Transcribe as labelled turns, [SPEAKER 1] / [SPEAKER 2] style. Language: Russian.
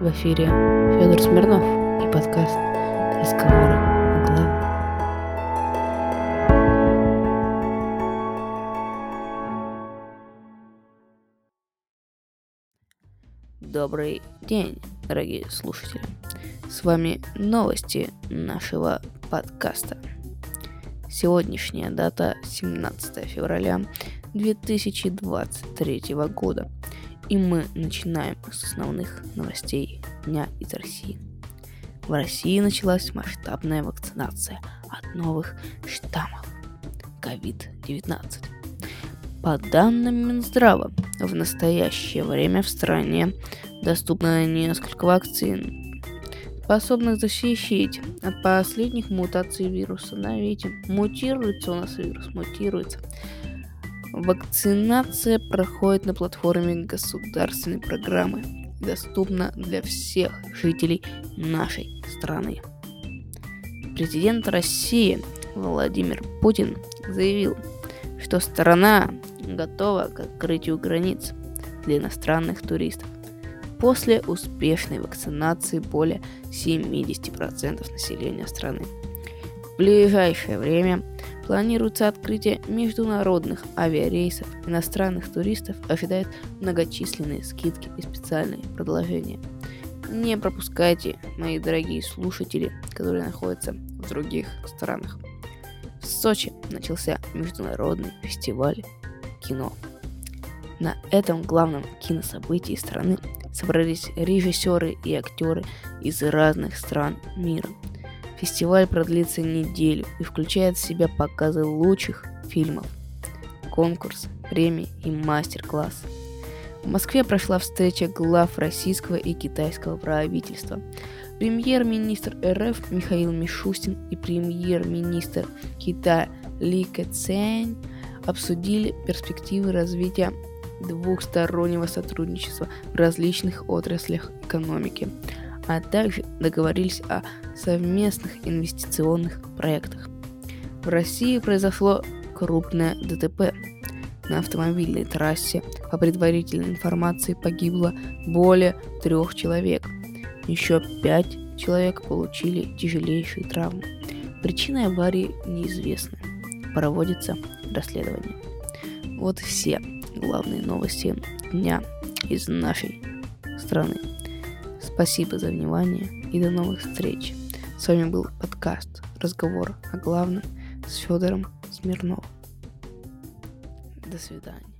[SPEAKER 1] В эфире Федор Смирнов и подкаст «Разговоры о главном». Добрый день, дорогие слушатели. С вами новости нашего подкаста. Сегодняшняя дата 17 февраля 2023 года. И мы начинаем с основных новостей дня из России. В России началась масштабная вакцинация от новых штаммов COVID-19. По данным Минздрава, в настоящее время в стране доступно несколько вакцин, способных защитить от последних мутаций вируса. Да, видите, мутируется у нас вирус, мутируется. Вакцинация проходит на платформе государственной программы, доступна для всех жителей нашей страны. Президент России Владимир Путин заявил, что страна готова к открытию границ для иностранных туристов после успешной вакцинации более 70% населения страны. В ближайшее время Планируется открытие международных авиарейсов. Иностранных туристов ожидают многочисленные скидки и специальные предложения. Не пропускайте, мои дорогие слушатели, которые находятся в других странах. В Сочи начался международный фестиваль кино. На этом главном кинособытии страны собрались режиссеры и актеры из разных стран мира – Фестиваль продлится неделю и включает в себя показы лучших фильмов, конкурс, премии и мастер-класс. В Москве прошла встреча глав российского и китайского правительства. Премьер-министр РФ Михаил Мишустин и премьер-министр Китая Ли Кэцэнь обсудили перспективы развития двухстороннего сотрудничества в различных отраслях экономики – а также договорились о совместных инвестиционных проектах. В России произошло крупное ДТП. На автомобильной трассе, по предварительной информации, погибло более трех человек. Еще пять человек получили тяжелейшие травмы. Причины аварии неизвестны. Проводится расследование. Вот все главные новости дня из нашей страны. Спасибо за внимание и до новых встреч. С вами был подкаст «Разговор о главном» с Федором Смирновым. До свидания.